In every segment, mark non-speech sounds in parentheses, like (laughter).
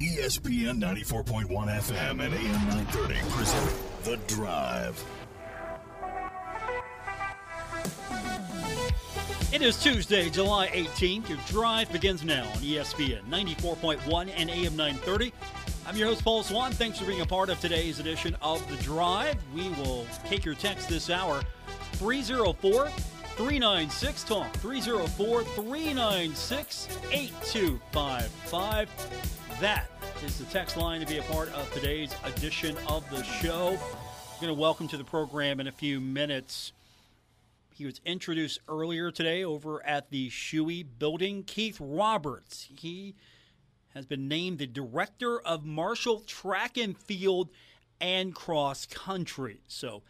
ESPN 94.1 FM and AM 930 present The Drive. It is Tuesday, July 18th. Your drive begins now on ESPN 94.1 and AM 930. I'm your host, Paul Swann. Thanks for being a part of today's edition of The Drive. We will take your text this hour 304 396 Talk 304 396 8255. That is the text line to be a part of today's edition of the show. I'm going to welcome to the program in a few minutes. He was introduced earlier today over at the Shewey building. Keith Roberts. He has been named the director of Marshall Track and Field and Cross Country. So,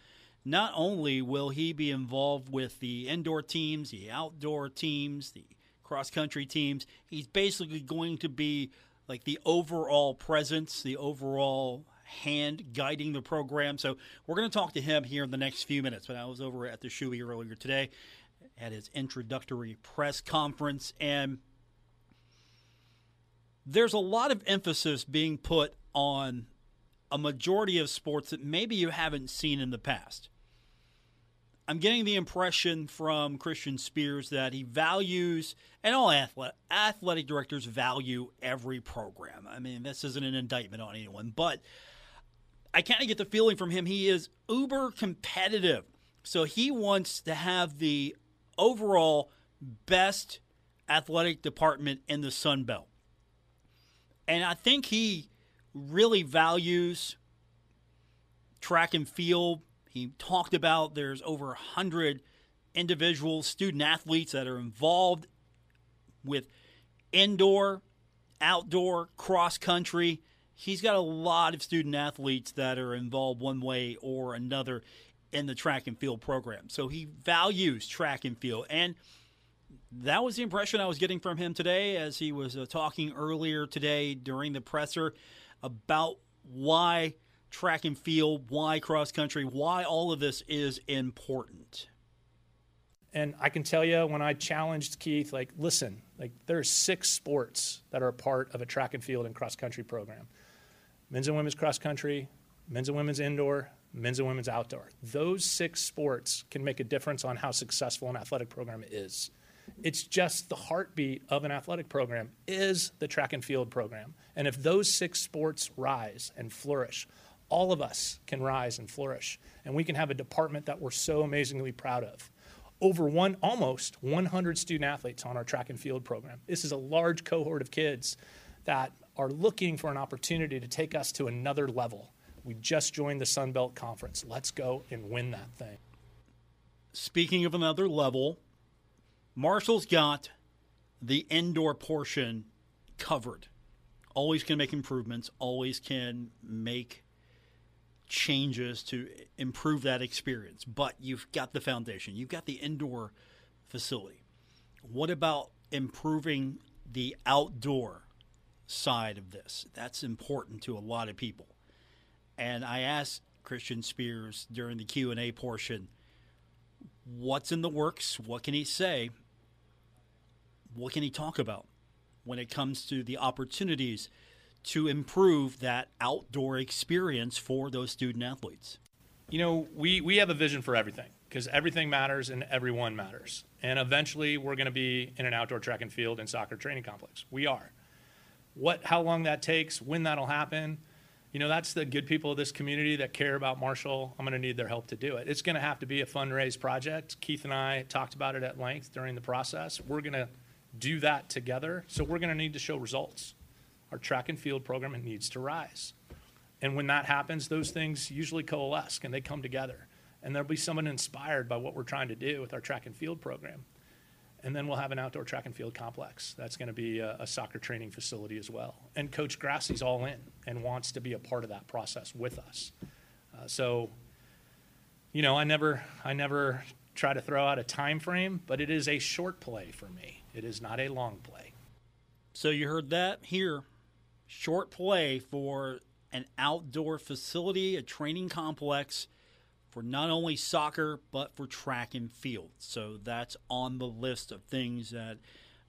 not only will he be involved with the indoor teams, the outdoor teams, the cross country teams, he's basically going to be like the overall presence, the overall hand guiding the program. So we're going to talk to him here in the next few minutes. But I was over at the Shewey earlier today at his introductory press conference, and there's a lot of emphasis being put on a majority of sports that maybe you haven't seen in the past. I'm getting the impression from Christian Spears that he values, and all athletic, athletic directors value every program. I mean, this isn't an indictment on anyone, but I kind of get the feeling from him he is uber competitive. So he wants to have the overall best athletic department in the Sun Belt. And I think he really values track and field he talked about there's over 100 individual student athletes that are involved with indoor, outdoor, cross country. He's got a lot of student athletes that are involved one way or another in the track and field program. So he values track and field. And that was the impression I was getting from him today as he was uh, talking earlier today during the presser about why track and field, why cross country, why all of this is important. And I can tell you when I challenged Keith, like, listen, like there are six sports that are a part of a track and field and cross country program men's and women's cross country, men's and women's indoor, men's and women's outdoor. Those six sports can make a difference on how successful an athletic program is. It's just the heartbeat of an athletic program is the track and field program. And if those six sports rise and flourish, all of us can rise and flourish, and we can have a department that we're so amazingly proud of. Over one, almost 100 student athletes on our track and field program. This is a large cohort of kids that are looking for an opportunity to take us to another level. We just joined the Sun Belt Conference. Let's go and win that thing. Speaking of another level, Marshall's got the indoor portion covered. Always can make improvements, always can make changes to improve that experience. But you've got the foundation, you've got the indoor facility. What about improving the outdoor side of this? That's important to a lot of people. And I asked Christian Spears during the Q&A portion, what's in the works? What can he say? What can he talk about when it comes to the opportunities – to improve that outdoor experience for those student athletes? You know, we, we have a vision for everything because everything matters and everyone matters. And eventually we're going to be in an outdoor track and field and soccer training complex. We are. What, how long that takes, when that'll happen, you know, that's the good people of this community that care about Marshall. I'm going to need their help to do it. It's going to have to be a fundraise project. Keith and I talked about it at length during the process. We're going to do that together. So we're going to need to show results our track and field program needs to rise. And when that happens, those things usually coalesce and they come together. And there'll be someone inspired by what we're trying to do with our track and field program. And then we'll have an outdoor track and field complex. That's going to be a, a soccer training facility as well. And Coach Grassie's all in and wants to be a part of that process with us. Uh, so, you know, I never, I never try to throw out a time frame, but it is a short play for me. It is not a long play. So you heard that here short play for an outdoor facility, a training complex for not only soccer but for track and field. So that's on the list of things that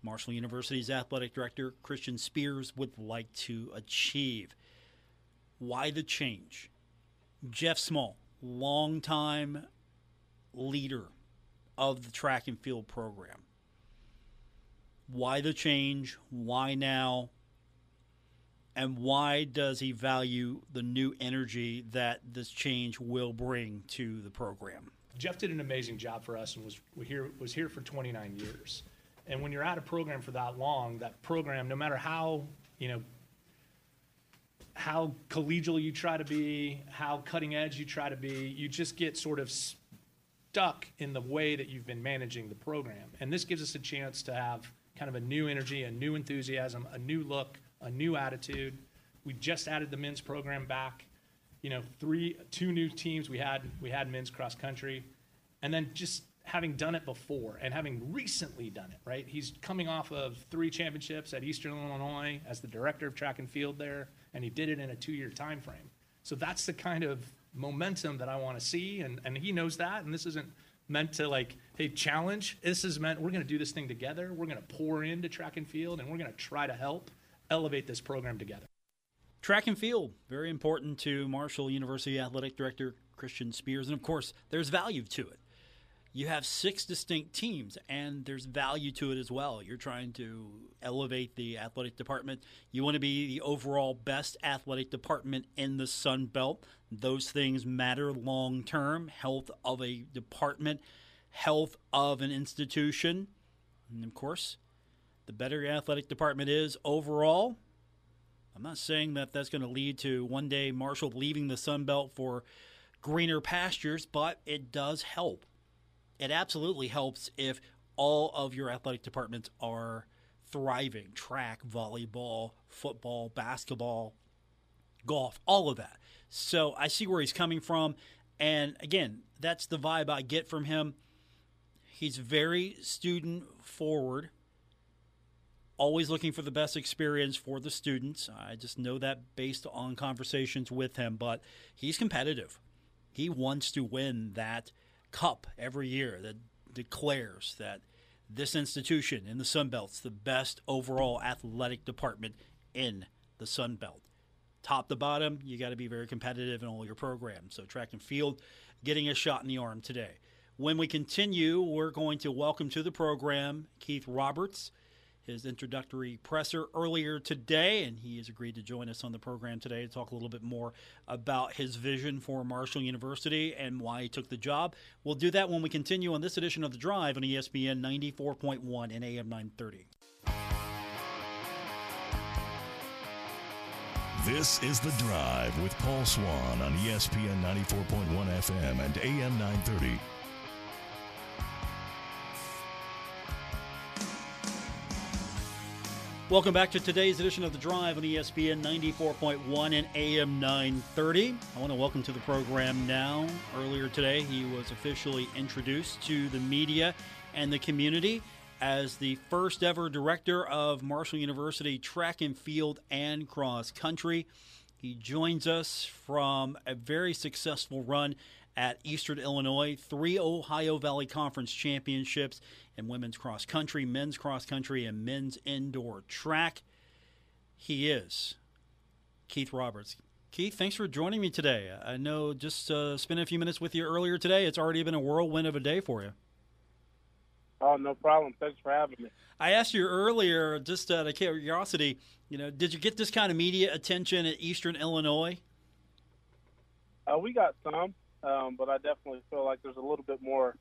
Marshall University's athletic director, Christian Spears, would like to achieve. Why the change? Jeff Small, longtime leader of the track and field program. Why the change? Why now? And why does he value the new energy that this change will bring to the program? Jeff did an amazing job for us and was here was here for 29 years. And when you're at a program for that long, that program, no matter how you know how collegial you try to be, how cutting edge you try to be, you just get sort of stuck in the way that you've been managing the program. And this gives us a chance to have kind of a new energy, a new enthusiasm, a new look, a new attitude. We just added the men's program back. You know, three, two new teams. We had we had men's cross country, and then just having done it before and having recently done it. Right, he's coming off of three championships at Eastern Illinois as the director of track and field there, and he did it in a two-year time frame. So that's the kind of momentum that I want to see, and and he knows that. And this isn't meant to like, hey, challenge. This is meant we're going to do this thing together. We're going to pour into track and field, and we're going to try to help elevate this program together. Track and field, very important to Marshall University Athletic Director Christian Spears. And of course, there's value to it. You have six distinct teams, and there's value to it as well. You're trying to elevate the athletic department. You want to be the overall best athletic department in the Sun Belt. Those things matter long term health of a department, health of an institution. And of course, the better your athletic department is overall, I'm not saying that that's going to lead to one day Marshall leaving the Sun Belt for greener pastures, but it does help. It absolutely helps if all of your athletic departments are thriving track, volleyball, football, basketball, golf, all of that. So I see where he's coming from. And again, that's the vibe I get from him. He's very student forward always looking for the best experience for the students. I just know that based on conversations with him, but he's competitive. He wants to win that cup every year that declares that this institution in the Sun Belt's the best overall athletic department in the Sun Belt. Top to bottom, you got to be very competitive in all your programs. So track and field getting a shot in the arm today. When we continue, we're going to welcome to the program Keith Roberts his introductory presser earlier today, and he has agreed to join us on the program today to talk a little bit more about his vision for Marshall University and why he took the job. We'll do that when we continue on this edition of The Drive on ESPN 94.1 and AM 930. This is The Drive with Paul Swann on ESPN 94.1 FM and AM 930. Welcome back to today's edition of The Drive on ESPN 94.1 and AM 930. I want to welcome to the program now. Earlier today, he was officially introduced to the media and the community as the first ever director of Marshall University track and field and cross country. He joins us from a very successful run at Eastern Illinois, three Ohio Valley Conference championships in women's cross country, men's cross country, and men's indoor track. He is Keith Roberts. Keith, thanks for joining me today. I know just uh, spending a few minutes with you earlier today, it's already been a whirlwind of a day for you. Oh, no problem. Thanks for having me. I asked you earlier, just out of curiosity, you know, did you get this kind of media attention at Eastern Illinois? Uh, we got some um, but I definitely feel like there's a little bit more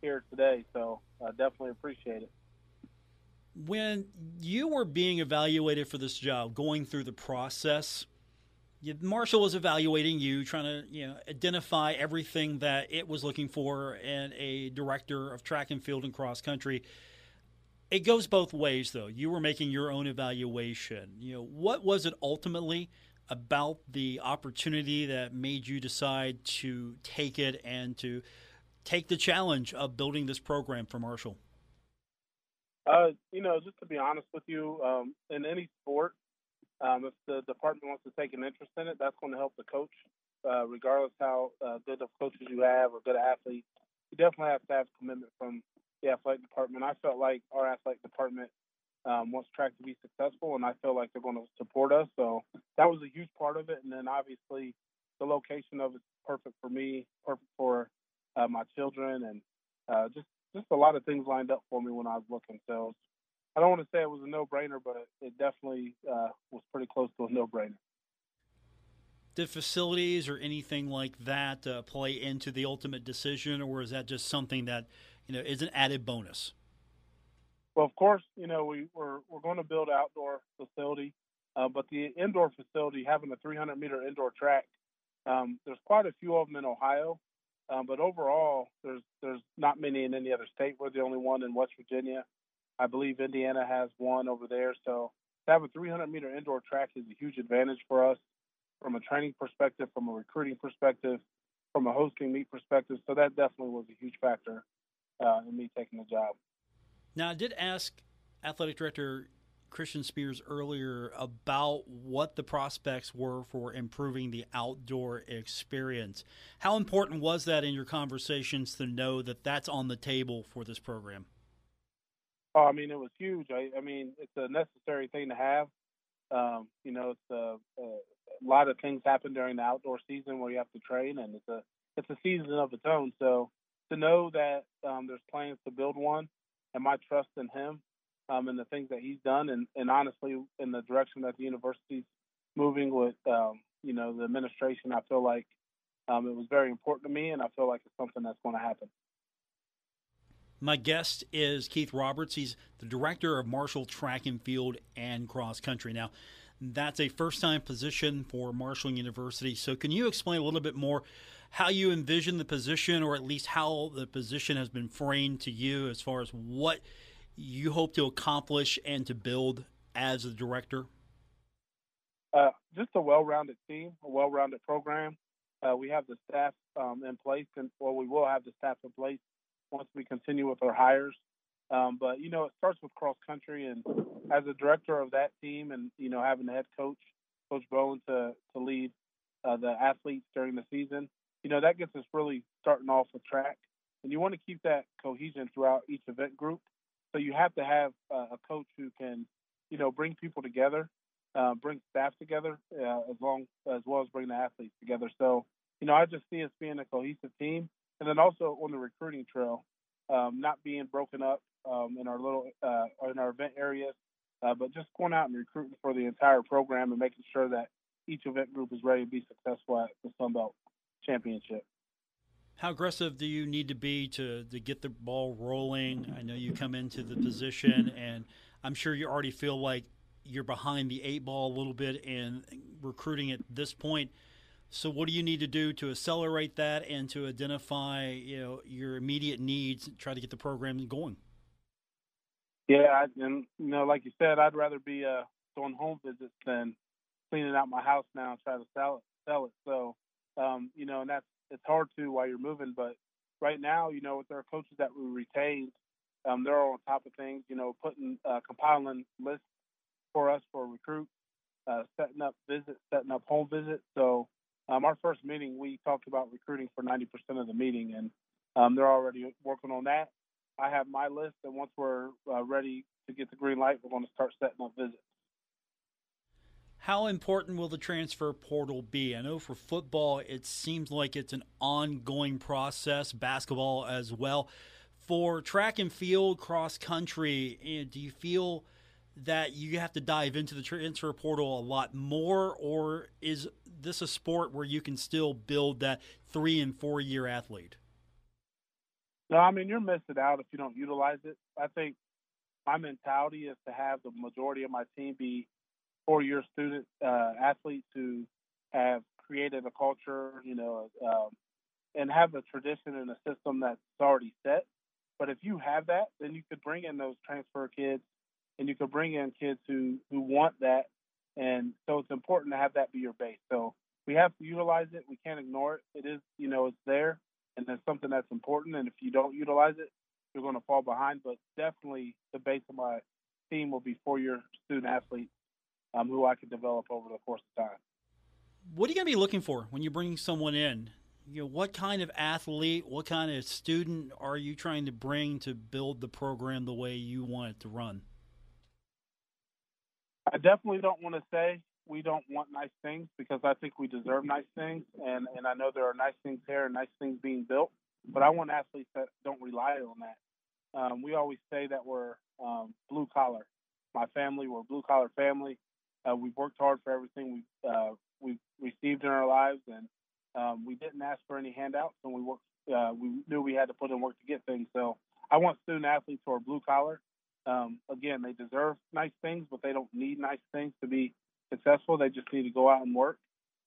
here today. So I definitely appreciate it. When you were being evaluated for this job, going through the process, Marshall was evaluating you, trying to you know identify everything that it was looking for in a director of track and field and cross country. It goes both ways, though. You were making your own evaluation. You know, what was it ultimately about the opportunity that made you decide to take it and to take the challenge of building this program for Marshall? Uh, you know, just to be honest with you, um, in any sport, um, if the department wants to take an interest in it, that's going to help the coach, uh, regardless how uh, good of coaches you have or good athletes. You definitely have to have commitment from the athletic department. I felt like our athletic department um, wants track to be successful, and I feel like they're going to support us. So that was a huge part of it. And then obviously the location of it's perfect for me, perfect for uh, my children, and uh, just just a lot of things lined up for me when I was looking. So I don't want to say it was a no-brainer, but it definitely uh, was pretty close to a no-brainer. Did facilities or anything like that uh, play into the ultimate decision, or is that just something that you know is an added bonus? Well, of course, you know we, we're we're going to build outdoor facility, uh, but the indoor facility having a 300 meter indoor track, um, there's quite a few of them in Ohio, um, but overall there's there's not many in any other state. We're the only one in West Virginia. I believe Indiana has one over there. So to have a 300 meter indoor track is a huge advantage for us from a training perspective, from a recruiting perspective, from a hosting meet perspective. So that definitely was a huge factor uh, in me taking the job. Now, I did ask athletic director Christian Spears earlier about what the prospects were for improving the outdoor experience. How important was that in your conversations to know that that's on the table for this program? Oh, I mean, it was huge. I, I mean, it's a necessary thing to have. Um, you know, it's a, a, lot of things happen during the outdoor season where you have to train, and it's a it's a season of its own. So to know that um, there's plans to build one, and my trust in him um, and the things that he's done, and, and honestly, in the direction that the university's moving with, um, you know, the administration, I feel like um, it was very important to me, and I feel like it's something that's going to happen. My guest is Keith Roberts. He's the director of Marshall Track and Field and Cross Country. Now, that's a first time position for Marshall University. So, can you explain a little bit more how you envision the position, or at least how the position has been framed to you as far as what you hope to accomplish and to build as a director? Uh, just a well rounded team, a well rounded program. Uh, we have the staff um, in place, and well, we will have the staff in place once we continue with our hires. Um, but you know, it starts with cross country, and as a director of that team, and you know, having the head coach, Coach Bowen, to to lead uh, the athletes during the season, you know, that gets us really starting off the track. And you want to keep that cohesion throughout each event group. So you have to have uh, a coach who can, you know, bring people together, uh, bring staff together, uh, as long as well as bring the athletes together. So, you know, I just see us being a cohesive team, and then also on the recruiting trail, um, not being broken up um, in our little uh, in our event areas, uh, but just going out and recruiting for the entire program and making sure that each event group is ready to be successful at the Sun Belt Championship. How aggressive do you need to be to, to get the ball rolling? I know you come into the position, and I'm sure you already feel like you're behind the eight ball a little bit in recruiting at this point. So, what do you need to do to accelerate that and to identify, you know, your immediate needs, and try to get the program going? Yeah, and you know, like you said, I'd rather be uh, doing home visits than cleaning out my house now and try to sell it. Sell it. So, um, you know, and that's it's hard to while you're moving. But right now, you know, with our coaches that we retained, um, they're all on top of things. You know, putting uh, compiling lists for us for recruits, uh, setting up visits, setting up home visits. So um, our first meeting, we talked about recruiting for 90% of the meeting, and um, they're already working on that. I have my list, and once we're uh, ready to get the green light, we're going to start setting up visits. How important will the transfer portal be? I know for football, it seems like it's an ongoing process, basketball as well. For track and field, cross country, eh, do you feel that you have to dive into the transfer portal a lot more, or is this a sport where you can still build that three and four year athlete? No, I mean, you're missing out if you don't utilize it. I think my mentality is to have the majority of my team be four year student uh, athletes who have created a culture, you know, um, and have a tradition and a system that's already set. But if you have that, then you could bring in those transfer kids and you could bring in kids who, who want that. And so it's important to have that be your base. So we have to utilize it. We can't ignore it. It is, you know, it's there and it's something that's important. And if you don't utilize it, you're going to fall behind. But definitely the base of my team will be four year student athletes um, who I could develop over the course of time. What are you going to be looking for when you bring someone in? You know, what kind of athlete, what kind of student are you trying to bring to build the program the way you want it to run? I definitely don't want to say we don't want nice things because I think we deserve nice things, and and I know there are nice things here and nice things being built. But I want athletes that don't rely on that. Um, we always say that we're um, blue collar. My family, we're blue collar family. Uh, we've worked hard for everything we've uh, we've received in our lives, and um, we didn't ask for any handouts, and we worked. Uh, we knew we had to put in work to get things. So I want student athletes who are blue collar. Um, again, they deserve nice things, but they don't need nice things to be successful. They just need to go out and work,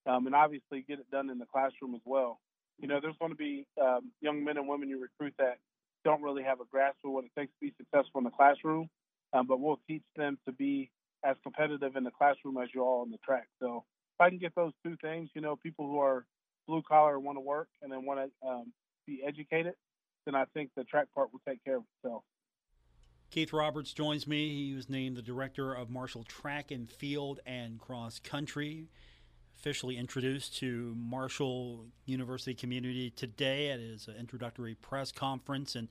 um, and obviously get it done in the classroom as well. You know, there's going to be um, young men and women you recruit that don't really have a grasp of what it takes to be successful in the classroom, um, but we'll teach them to be as competitive in the classroom as you are on the track. So if I can get those two things, you know, people who are blue collar and want to work and then want to um, be educated, then I think the track part will take care of itself. Keith Roberts joins me. He was named the director of Marshall Track and Field and Cross Country. Officially introduced to Marshall University community today at his introductory press conference. And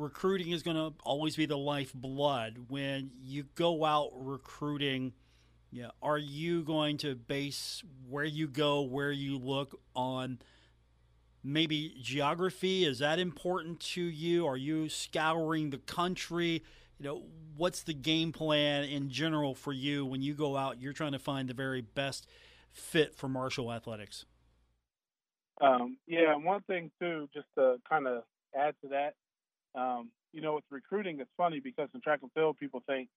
recruiting is going to always be the lifeblood. When you go out recruiting, yeah, are you going to base where you go, where you look on maybe geography? Is that important to you? Are you scouring the country? You know, what's the game plan in general for you when you go out? You're trying to find the very best fit for Marshall athletics. Um, yeah, one thing too, just to kind of add to that, um, you know, with recruiting, it's funny because in track and field, people think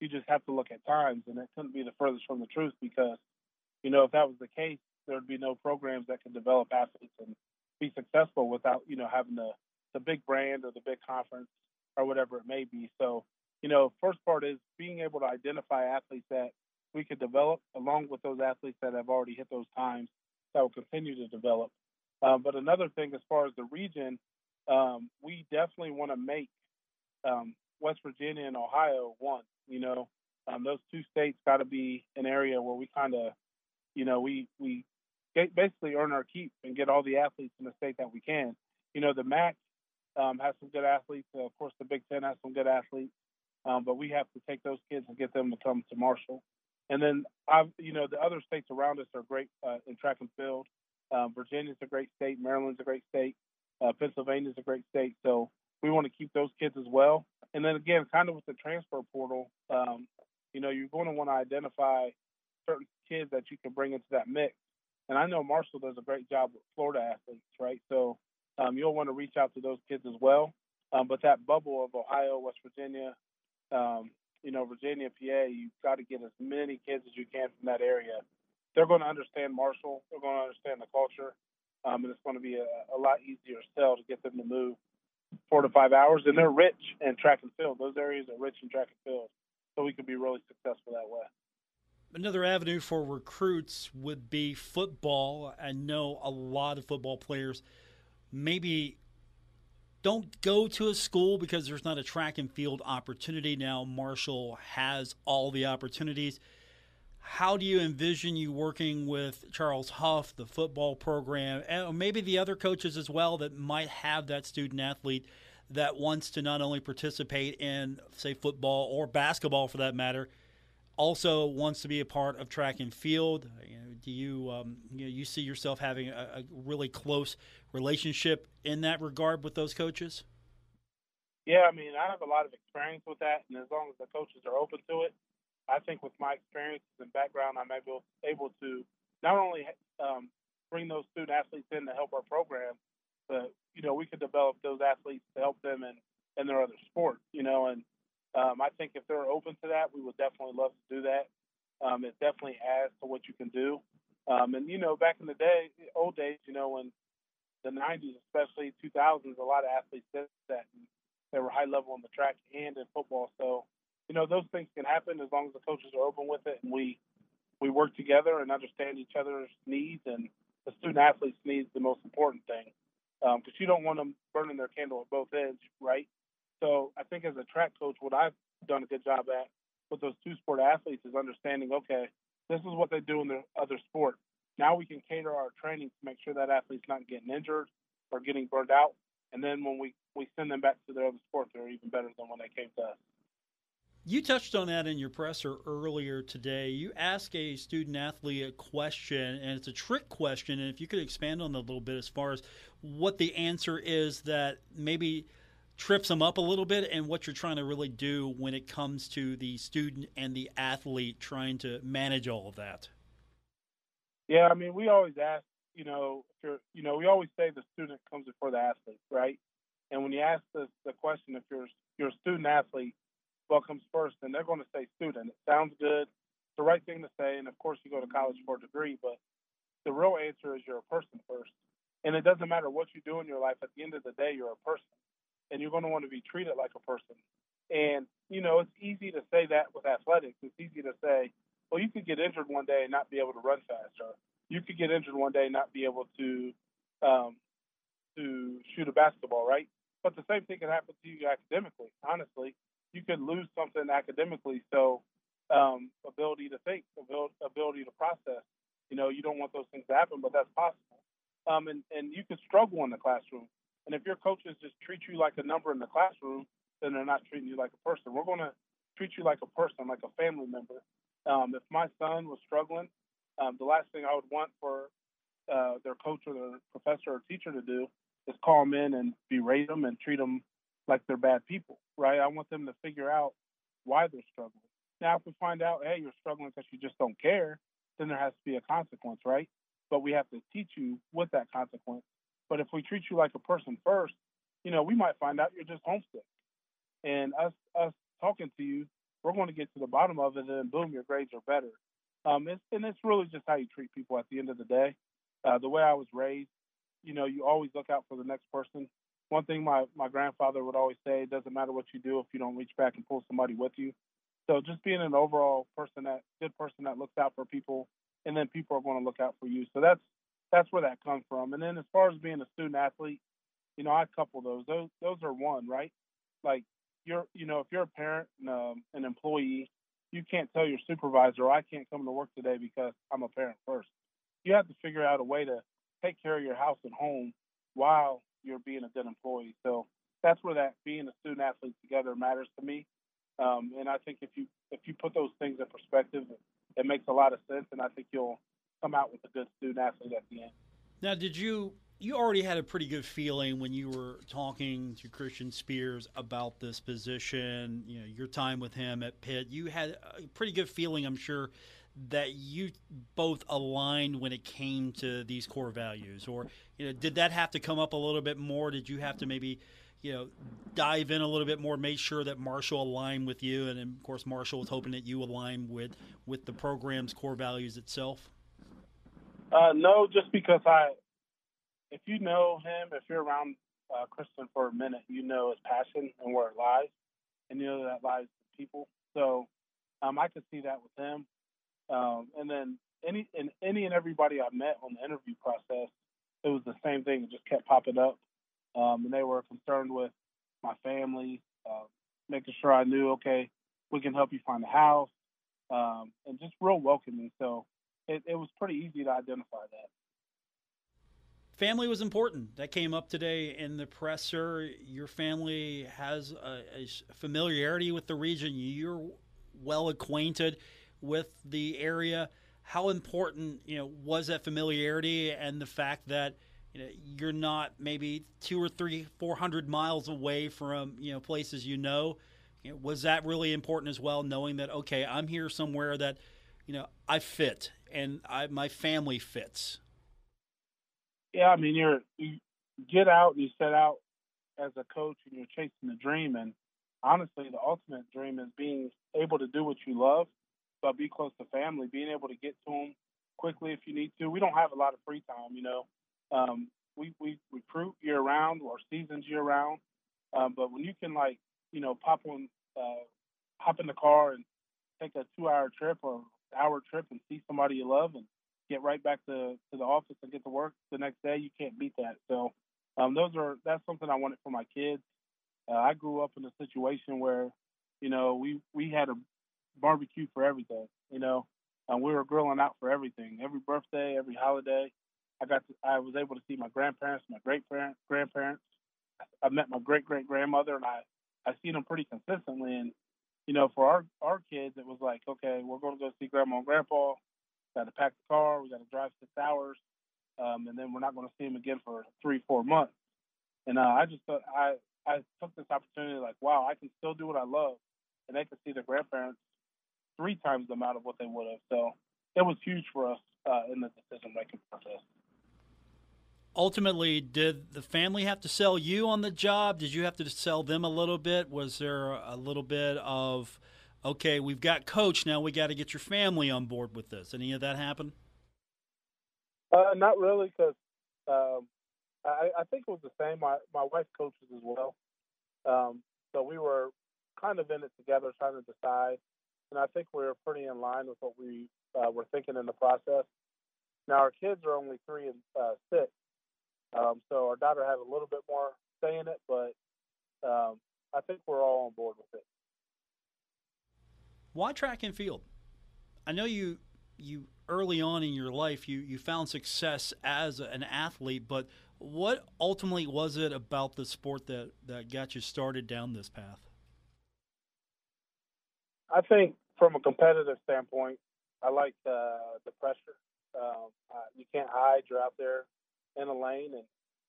you just have to look at times, and it couldn't be the furthest from the truth because, you know, if that was the case, there would be no programs that could develop athletes and be successful without you know having the the big brand or the big conference or whatever it may be. So you know, first part is being able to identify athletes that we could develop along with those athletes that have already hit those times that will continue to develop. Um, but another thing, as far as the region, um, we definitely want to make um, West Virginia and Ohio one. You know, um, those two states got to be an area where we kind of, you know, we we basically earn our keep and get all the athletes in the state that we can. You know, the MAC um, has some good athletes. Uh, of course, the Big Ten has some good athletes, um, but we have to take those kids and get them to come to Marshall. And then, I've, you know, the other states around us are great uh, in track and field. Um, Virginia's a great state. Maryland's a great state. Uh, is a great state. So we want to keep those kids as well. And then again, kind of with the transfer portal, um, you know, you're going to want to identify certain kids that you can bring into that mix and I know Marshall does a great job with Florida athletes, right? So um, you'll want to reach out to those kids as well. Um, but that bubble of Ohio, West Virginia, um, you know, Virginia, PA, you've got to get as many kids as you can from that area. They're going to understand Marshall. They're going to understand the culture, um, and it's going to be a, a lot easier sell to get them to move four to five hours. And they're rich in track and field. Those areas are rich in track and field, so we can be really successful that way. Another avenue for recruits would be football. I know a lot of football players maybe don't go to a school because there's not a track and field opportunity. Now, Marshall has all the opportunities. How do you envision you working with Charles Huff, the football program, and maybe the other coaches as well that might have that student athlete that wants to not only participate in, say, football or basketball for that matter? also wants to be a part of track and field. You know, do you um, you, know, you see yourself having a, a, really close relationship in that regard with those coaches? Yeah, I mean, I have a lot of experience with that, and as long as the coaches are open to it, I think with my experiences and background, I'm able able to not only um, bring those student athletes in to help our program, but you know, we could develop those athletes to help them in in their other sport. You know, and um, I think if they're open to that, we would definitely love to do that. Um, it definitely adds to what you can do. Um, and you know, back in the day, old days, you know, in the '90s, especially 2000s, a lot of athletes did that. And they were high level on the track and in football. So, you know, those things can happen as long as the coaches are open with it and we we work together and understand each other's needs and the student athlete's needs the most important thing because um, you don't want them burning their candle at both ends, right? So I think as a track coach, what I've done a good job at with those two sport athletes is understanding, okay, this is what they do in their other sport. Now we can cater our training to make sure that athlete's not getting injured or getting burned out. And then when we, we send them back to their other sport, they're even better than when they came to us. You touched on that in your presser earlier today. You ask a student athlete a question, and it's a trick question. And if you could expand on that a little bit as far as what the answer is that maybe trips them up a little bit and what you're trying to really do when it comes to the student and the athlete trying to manage all of that. Yeah, I mean, we always ask, you know, if you're, you know, we always say the student comes before the athlete, right? And when you ask the, the question, if you're you're a student athlete, what comes first? And they're going to say student. It sounds good. It's the right thing to say. And of course, you go to college for a degree, but the real answer is you're a person first. And it doesn't matter what you do in your life. At the end of the day, you're a person, and you're going to want to be treated like a person. And you know, it's easy to say that with athletics. It's easy to say, well, you could get injured one day and not be able to run fast, or you could get injured one day and not be able to um, to shoot a basketball, right? But the same thing can happen to you academically. Honestly, you could lose something academically. So, um, ability to think, ability to process. You know, you don't want those things to happen, but that's possible. Um, and and you could struggle in the classroom. And if your coaches just treat you like a number in the classroom, then they're not treating you like a person. We're going to treat you like a person, like a family member. Um, if my son was struggling, um, the last thing I would want for uh, their coach or their professor or teacher to do is call them in and berate them and treat them like they're bad people, right? I want them to figure out why they're struggling. Now, if we find out, hey, you're struggling because you just don't care, then there has to be a consequence, right? But we have to teach you with that consequence. But if we treat you like a person first, you know, we might find out you're just homesick. And us us talking to you, we're going to get to the bottom of it, and boom, your grades are better. Um, it's, and it's really just how you treat people at the end of the day. Uh, the way I was raised, you know, you always look out for the next person one thing my, my grandfather would always say, it doesn't matter what you do if you don't reach back and pull somebody with you. So just being an overall person that good person that looks out for people and then people are going to look out for you. So that's that's where that comes from. And then as far as being a student athlete, you know, I couple those. Those those are one, right? Like you're you know, if you're a parent and um, an employee, you can't tell your supervisor, I can't come to work today because I'm a parent first. You have to figure out a way to take care of your house and home while you're being a good employee. So that's where that being a student athlete together matters to me. Um, and I think if you if you put those things in perspective, it makes a lot of sense, and I think you'll come out with a good student athlete at the end. Now, did you you already had a pretty good feeling when you were talking to Christian Spears about this position? You know, your time with him at Pitt, you had a pretty good feeling, I'm sure, that you both aligned when it came to these core values, or you know, did that have to come up a little bit more? Did you have to maybe, you know, dive in a little bit more, make sure that Marshall aligned with you, and of course Marshall was hoping that you align with with the program's core values itself? Uh, no, just because I, if you know him, if you're around uh, Christian for a minute, you know his passion and where it lies, and you know that lies in people. So um, I could see that with him. Um, and then any and any and everybody I met on the interview process, it was the same thing. It just kept popping up, um, and they were concerned with my family, uh, making sure I knew, okay, we can help you find a house, um, and just real welcoming. So it, it was pretty easy to identify that. Family was important. That came up today in the presser. Your family has a, a familiarity with the region. You're well acquainted with the area. How important, you know, was that familiarity and the fact that you know you're not maybe two or three, four hundred miles away from you know places you know. You know was that really important as well? Knowing that okay, I'm here somewhere that you know I fit and I, my family fits. Yeah, I mean, you're you get out and you set out as a coach and you're chasing a dream. And honestly, the ultimate dream is being able to do what you love but be close to family, being able to get to them quickly if you need to. We don't have a lot of free time, you know. Um, we we recruit year round or seasons year round, um, but when you can like you know pop on uh, hop in the car and take a two hour trip or hour trip and see somebody you love and get right back to, to the office and get to work the next day, you can't beat that. So um, those are that's something I wanted for my kids. Uh, I grew up in a situation where you know we we had a barbecue for everything, you know. And we were grilling out for everything. Every birthday, every holiday. I got to, I was able to see my grandparents, my great grandparents. I met my great great grandmother and I I seen them pretty consistently and you know, for our our kids, it was like, okay, we're going to go see grandma and grandpa. Got to pack the car. We got to drive six hours, um, and then we're not going to see them again for three, four months. And uh, I just thought I I took this opportunity, like, wow, I can still do what I love, and they could see their grandparents three times the amount of what they would have. So it was huge for us uh, in the decision making process ultimately, did the family have to sell you on the job? Did you have to sell them a little bit? Was there a little bit of, okay, we've got coach now, we got to get your family on board with this? Any of that happen? Uh, not really, because um, I, I, think it was the same. My my wife coaches as well, um, so we were kind of in it together, trying to decide. And I think we're pretty in line with what we uh, were thinking in the process. Now our kids are only three and uh, six, um, so our daughter has a little bit more say in it, but um, I think we're all on board with it. Why track and field? I know you you early on in your life you you found success as an athlete, but what ultimately was it about the sport that that got you started down this path? I think from a competitive standpoint, I like uh, the pressure. Um, uh, you can't hide. You're out there in a lane, and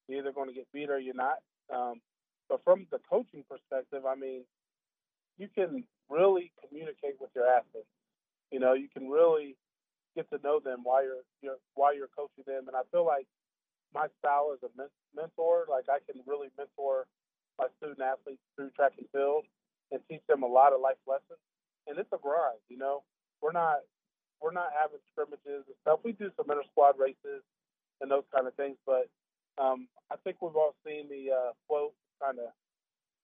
you're either going to get beat or you're not. Um, but from the coaching perspective, I mean, you can really communicate with your athletes. You know, you can really get to know them while you're, you're while you're coaching them. And I feel like my style as a men- mentor, like I can really mentor my student athletes through track and field and teach them a lot of life lessons. And it's a grind, you know. We're not we're not having scrimmages and stuff. We do some inter squad races and those kind of things. But um, I think we've all seen the uh, quote, kind of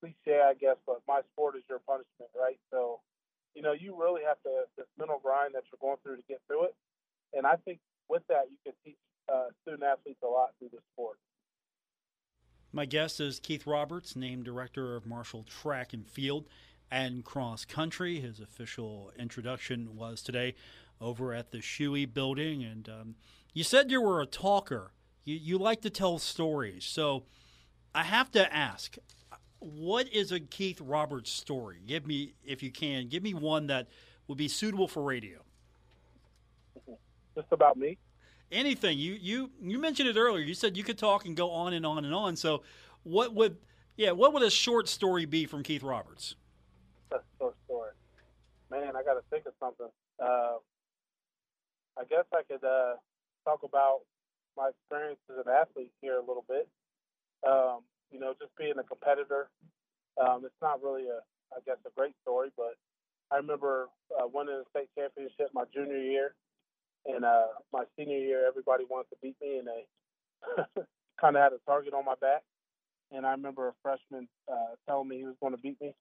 cliche, I guess, but my sport is your punishment, right? So, you know, you really have to this mental grind that you're going through to get through it. And I think with that, you can teach uh, student athletes a lot through the sport. My guest is Keith Roberts, named director of Marshall Track and Field and Cross Country. His official introduction was today over at the Shewey building. And um, you said you were a talker. You, you like to tell stories. So I have to ask, what is a Keith Roberts story? Give me, if you can, give me one that would be suitable for radio. Just about me. Anything you you you mentioned it earlier. You said you could talk and go on and on and on. So, what would yeah? What would a short story be from Keith Roberts? Man. I got to think of something. Uh, I guess I could uh, talk about my experience as an athlete here a little bit. Um, you know, just being a competitor. Um, it's not really a, I guess, a great story, but I remember uh, winning the state championship my junior year, and uh, my senior year, everybody wanted to beat me, and they (laughs) kind of had a target on my back. And I remember a freshman uh, telling me he was going to beat me.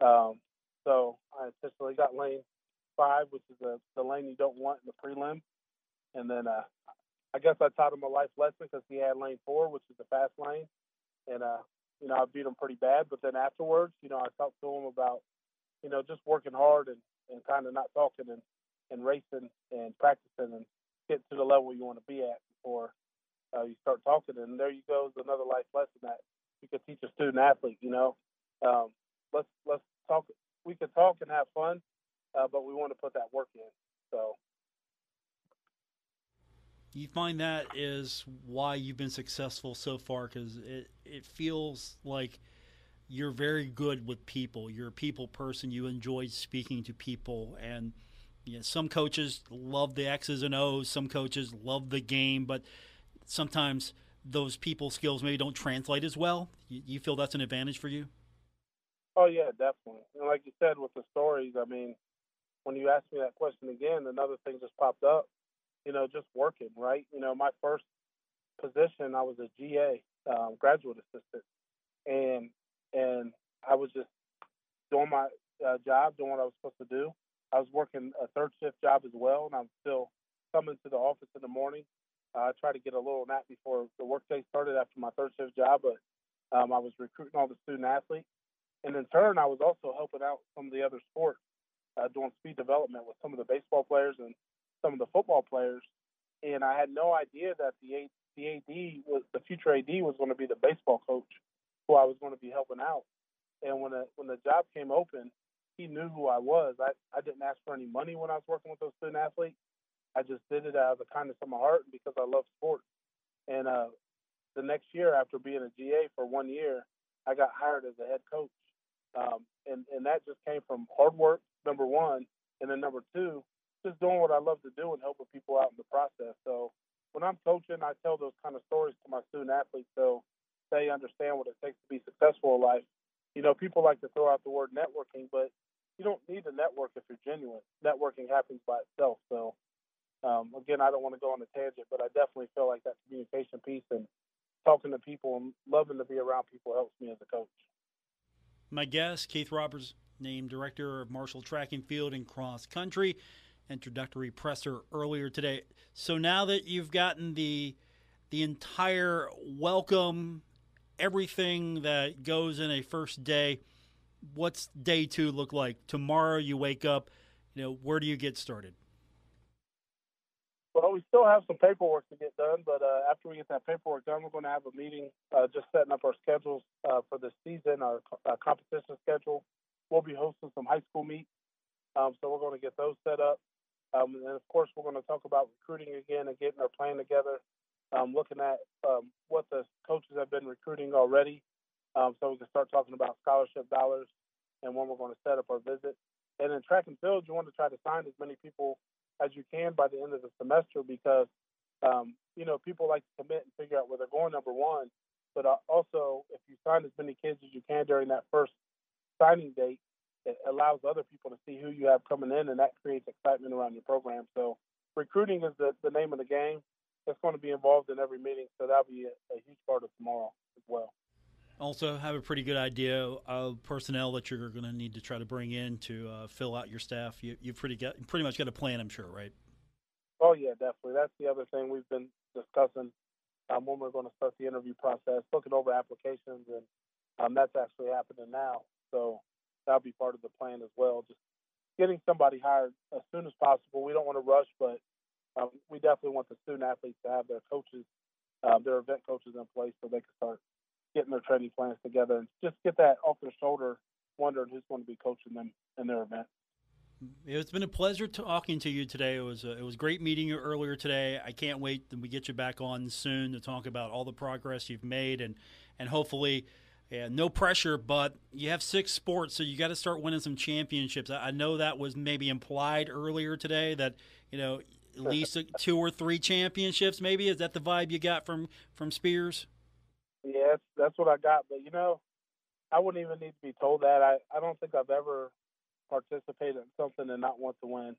Um, so I intentionally got lane five, which is the, the lane you don't want in the prelim. And then uh, I guess I taught him a life lesson because he had lane four, which is the fast lane. And, uh, you know, I beat him pretty bad. But then afterwards, you know, I talked to him about, you know, just working hard and, and kind of not talking and, and racing and practicing and getting to the level you want to be at before uh, you start talking. And there you go, is another life lesson that you could teach a student athlete, you know. Um, let's let's talk. We can talk and have fun, uh, but we want to put that work in. So you find that is why you've been successful so far because it, it feels like you're very good with people. You're a people person. You enjoy speaking to people. And you know, some coaches love the X's and O's, some coaches love the game, but sometimes those people skills maybe don't translate as well. You, you feel that's an advantage for you? Oh, yeah, definitely. And like you said with the stories, I mean, when you asked me that question again, another thing just popped up. You know, just working, right? You know, my first position, I was a GA, um, graduate assistant, and and I was just doing my uh, job, doing what I was supposed to do. I was working a third shift job as well, and I'm still coming to the office in the morning. Uh, I try to get a little nap before the workday started after my third shift job, but um, I was recruiting all the student athletes. And in turn, I was also helping out some of the other sports uh, doing speed development with some of the baseball players and some of the football players. And I had no idea that the the AD was the future AD was going to be the baseball coach, who I was going to be helping out. And when the when the job came open, he knew who I was. I, I didn't ask for any money when I was working with those student athletes. I just did it out of the kindness of my heart because I love sports. And uh, the next year, after being a GA for one year, I got hired as a head coach. Um, and, and that just came from hard work, number one. And then number two, just doing what I love to do and helping people out in the process. So when I'm coaching, I tell those kind of stories to my student athletes so they understand what it takes to be successful in life. You know, people like to throw out the word networking, but you don't need to network if you're genuine. Networking happens by itself. So, um, again, I don't want to go on a tangent, but I definitely feel like that communication piece and talking to people and loving to be around people helps me as a coach. My guest, Keith Roberts, named director of Marshall Track and Field and Cross Country introductory presser earlier today. So now that you've gotten the the entire welcome, everything that goes in a first day, what's day two look like? Tomorrow you wake up, you know, where do you get started? Well, we still have some paperwork to get done, but uh, after we get that paperwork done, we're going to have a meeting uh, just setting up our schedules uh, for the season, our uh, competition schedule. We'll be hosting some high school meets, um, so we're going to get those set up. Um, and of course, we're going to talk about recruiting again and getting our plan together, um, looking at um, what the coaches have been recruiting already, um, so we can start talking about scholarship dollars and when we're going to set up our visit. And in track and field, you want to try to sign as many people as you can by the end of the semester because um, you know people like to commit and figure out where they're going. Number one, but uh, also if you sign as many kids as you can during that first signing date, it allows other people to see who you have coming in, and that creates excitement around your program. So recruiting is the, the name of the game. It's going to be involved in every meeting, so that'll be a, a huge part of tomorrow as well. Also, have a pretty good idea of personnel that you're going to need to try to bring in to uh, fill out your staff. You, you've pretty got pretty much got a plan, I'm sure, right? Oh yeah, definitely. That's the other thing we've been discussing um, when we're going to start the interview process, looking over applications, and um, that's actually happening now. So that'll be part of the plan as well. Just getting somebody hired as soon as possible. We don't want to rush, but um, we definitely want the student athletes to have their coaches, um, their event coaches in place so they can start getting their training plans together and just get that off their shoulder, wondering who's going to be coaching them in their event. Mm-hmm. It's been a pleasure talking to you today. It was a, it was great meeting you earlier today. I can't wait that we get you back on soon to talk about all the progress you've made and and hopefully yeah, no pressure, but you have six sports, so you got to start winning some championships. I know that was maybe implied earlier today that you know at (laughs) least two or three championships. Maybe is that the vibe you got from from Spears? Yeah, that's, that's what I got. But you know, I wouldn't even need to be told that. I I don't think I've ever participated in something and not want to win.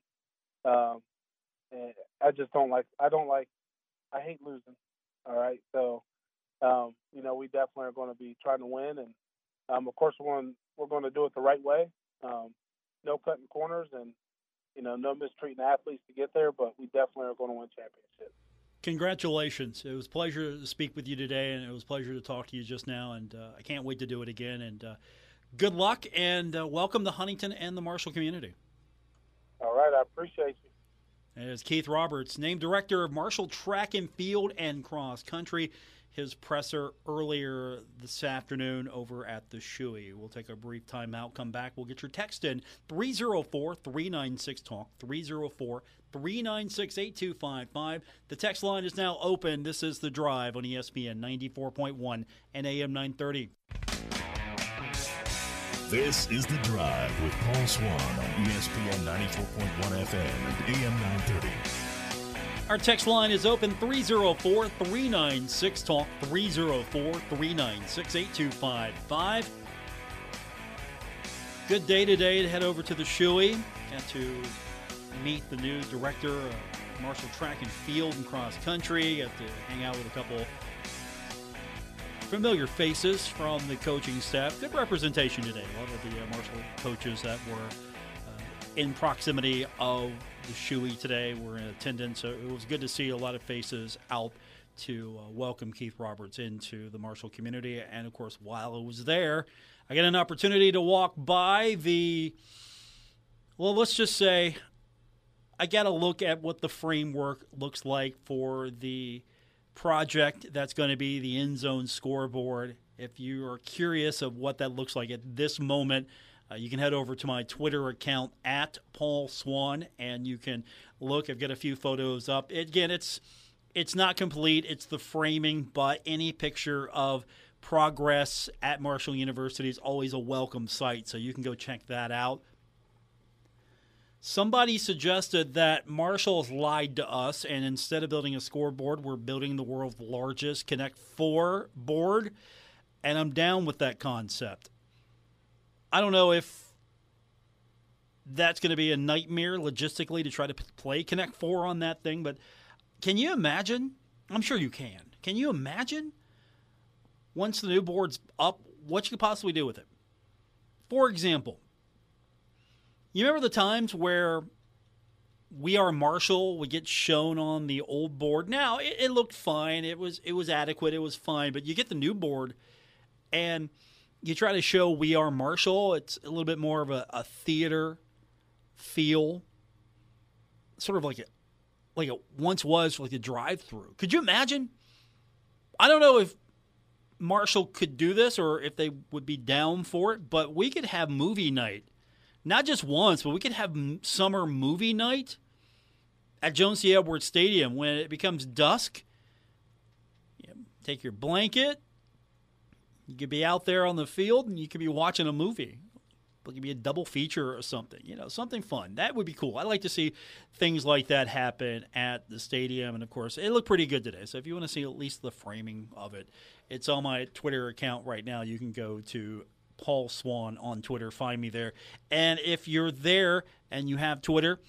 Um, and I just don't like. I don't like. I hate losing. All right, so um, you know, we definitely are going to be trying to win, and um, of course, we're going we're going to do it the right way. Um, no cutting corners, and you know, no mistreating athletes to get there. But we definitely are going to win championships. Congratulations! It was a pleasure to speak with you today, and it was a pleasure to talk to you just now. And uh, I can't wait to do it again. And uh, good luck, and uh, welcome to Huntington and the Marshall community. All right, I appreciate you. As Keith Roberts, named director of Marshall Track and Field and Cross Country his presser earlier this afternoon over at the Shewey. We'll take a brief timeout, come back. We'll get your text in 304 396 Talk, 304 396 8255. The text line is now open. This is The Drive on ESPN 94.1 and AM 930. This is The Drive with Paul Swann on ESPN 94.1 FM and AM 930. Our text line is open 304 396 Talk 304 396 8255. Good day today to head over to the Shewey. Got to meet the new director of Marshall Track and Field and Cross Country. Got to hang out with a couple familiar faces from the coaching staff. Good representation today. A lot of the uh, Marshall coaches that were in proximity of the Shewey today We're in attendance. So it was good to see a lot of faces out to uh, welcome Keith Roberts into the Marshall community. And of course, while I was there, I got an opportunity to walk by the, well, let's just say I got to look at what the framework looks like for the project that's going to be the end zone scoreboard. If you are curious of what that looks like at this moment, uh, you can head over to my Twitter account at Paul Swann and you can look. I've got a few photos up. Again, it's it's not complete. It's the framing, but any picture of progress at Marshall University is always a welcome sight. So you can go check that out. Somebody suggested that Marshall's lied to us, and instead of building a scoreboard, we're building the world's largest Connect Four board, and I'm down with that concept. I don't know if that's going to be a nightmare logistically to try to play Connect Four on that thing, but can you imagine? I'm sure you can. Can you imagine once the new board's up, what you could possibly do with it? For example, you remember the times where we are Marshall would get shown on the old board. Now it, it, looked fine. It was it was adequate. It was fine. But you get the new board, and you try to show we are Marshall. It's a little bit more of a, a theater feel, sort of like a like it once was like a drive through. Could you imagine? I don't know if Marshall could do this or if they would be down for it, but we could have movie night. Not just once, but we could have summer movie night at Joan C. Edwards Stadium when it becomes dusk. You take your blanket. You could be out there on the field and you could be watching a movie it could be a double feature or something, you know, something fun. That would be cool. I'd like to see things like that happen at the stadium. And of course, it looked pretty good today. So if you want to see at least the framing of it, it's on my Twitter account right now. You can go to Paul Swann on Twitter, find me there. And if you're there and you have Twitter,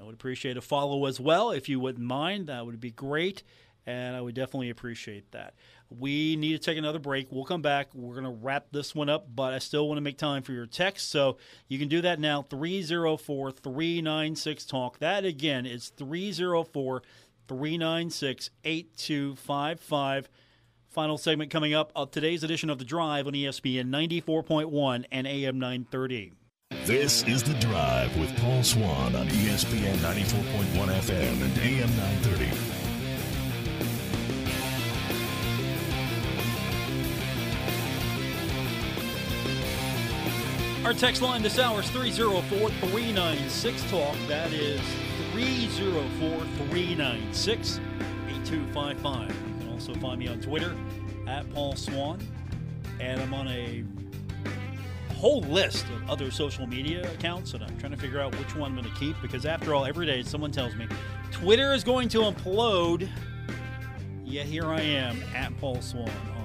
I would appreciate a follow as well. If you wouldn't mind, that would be great. And I would definitely appreciate that. We need to take another break. We'll come back. We're going to wrap this one up, but I still want to make time for your text. So you can do that now 304 396 Talk. That again is 304 396 8255. Final segment coming up of today's edition of The Drive on ESPN 94.1 and AM 930. This is The Drive with Paul Swann on ESPN 94.1 FM and AM 930. Our text line this hour is 304 396 Talk. That is 304 396 8255. You can also find me on Twitter at Paul Swann. And I'm on a whole list of other social media accounts, and I'm trying to figure out which one I'm going to keep because, after all, every day someone tells me Twitter is going to implode. Yet here I am at Paul Swann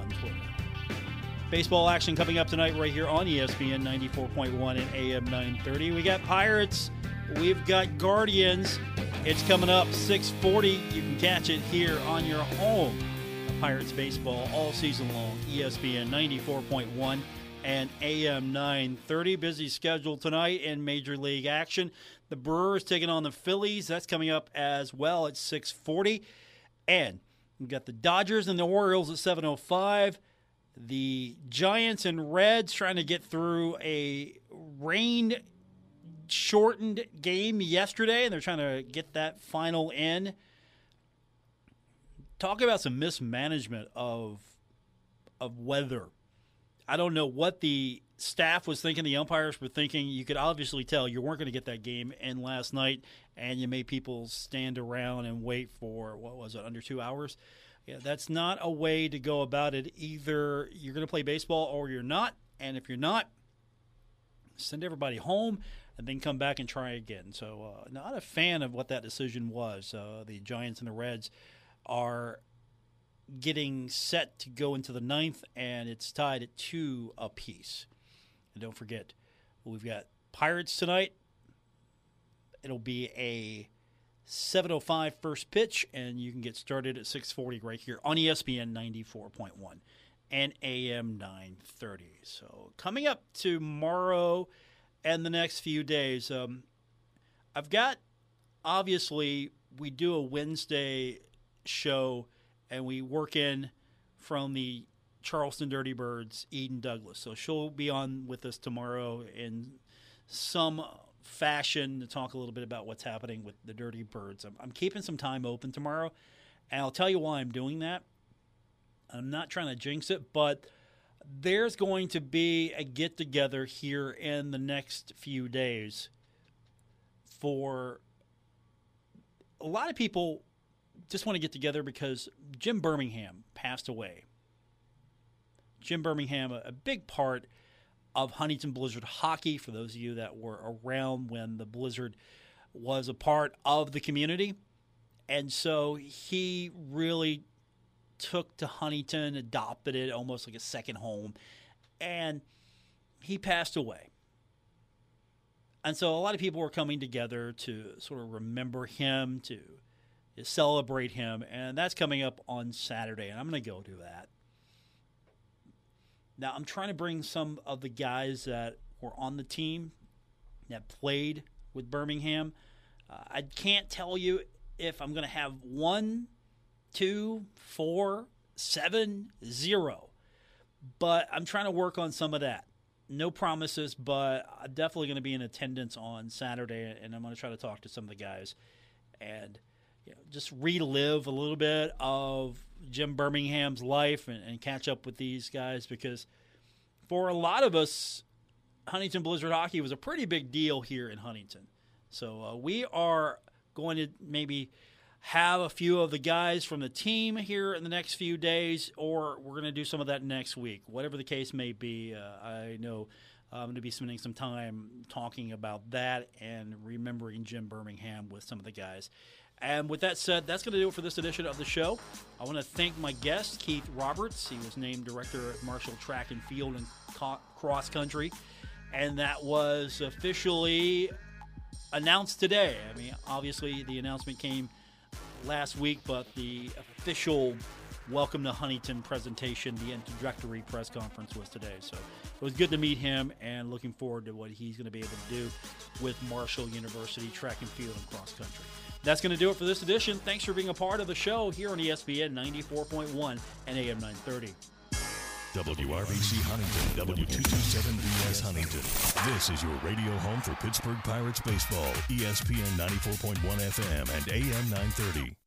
Baseball action coming up tonight right here on ESPN 94.1 and AM 930. We got Pirates. We've got Guardians. It's coming up 640. You can catch it here on your home. Pirates baseball all season long. ESPN 94.1 and AM 930. Busy schedule tonight in Major League action. The Brewers taking on the Phillies. That's coming up as well at 640. And we've got the Dodgers and the Orioles at 705 the Giants and Reds trying to get through a rain shortened game yesterday, and they're trying to get that final in. Talk about some mismanagement of of weather. I don't know what the staff was thinking, the umpires were thinking. You could obviously tell you weren't going to get that game in last night, and you made people stand around and wait for what was it, under two hours? Yeah, that's not a way to go about it. Either you're going to play baseball or you're not. And if you're not, send everybody home and then come back and try again. So, uh, not a fan of what that decision was. Uh, the Giants and the Reds are getting set to go into the ninth, and it's tied at two apiece. And don't forget, we've got Pirates tonight. It'll be a 705 first pitch, and you can get started at 640 right here on ESPN 94.1 and AM 930. So coming up tomorrow and the next few days, um, I've got obviously we do a Wednesday show and we work in from the Charleston Dirty Birds, Eden Douglas. So she'll be on with us tomorrow in some fashion to talk a little bit about what's happening with the Dirty Birds. I'm, I'm keeping some time open tomorrow, and I'll tell you why I'm doing that. I'm not trying to jinx it, but there's going to be a get together here in the next few days for a lot of people just want to get together because Jim Birmingham passed away. Jim Birmingham, a, a big part of Huntington Blizzard hockey, for those of you that were around when the Blizzard was a part of the community. And so he really took to Huntington, adopted it almost like a second home, and he passed away. And so a lot of people were coming together to sort of remember him, to celebrate him, and that's coming up on Saturday, and I'm going to go do that. Now, I'm trying to bring some of the guys that were on the team that played with Birmingham. Uh, I can't tell you if I'm going to have one, two, four, seven, zero, but I'm trying to work on some of that. No promises, but I'm definitely going to be in attendance on Saturday, and I'm going to try to talk to some of the guys and you know, just relive a little bit of Jim Birmingham's life and, and catch up with these guys because for a lot of us, Huntington Blizzard hockey was a pretty big deal here in Huntington. So uh, we are going to maybe have a few of the guys from the team here in the next few days, or we're going to do some of that next week. Whatever the case may be, uh, I know I'm going to be spending some time talking about that and remembering Jim Birmingham with some of the guys. And with that said, that's going to do it for this edition of the show. I want to thank my guest, Keith Roberts. He was named director at Marshall Track and Field and Cross Country. And that was officially announced today. I mean, obviously, the announcement came last week, but the official welcome to Huntington presentation, the introductory press conference was today. So it was good to meet him and looking forward to what he's going to be able to do with Marshall University track and field and cross country. That's going to do it for this edition. Thanks for being a part of the show here on ESPN 94.1 and AM 930. WRVC Huntington, W227BS Huntington. This is your radio home for Pittsburgh Pirates baseball, ESPN 94.1 FM and AM 930.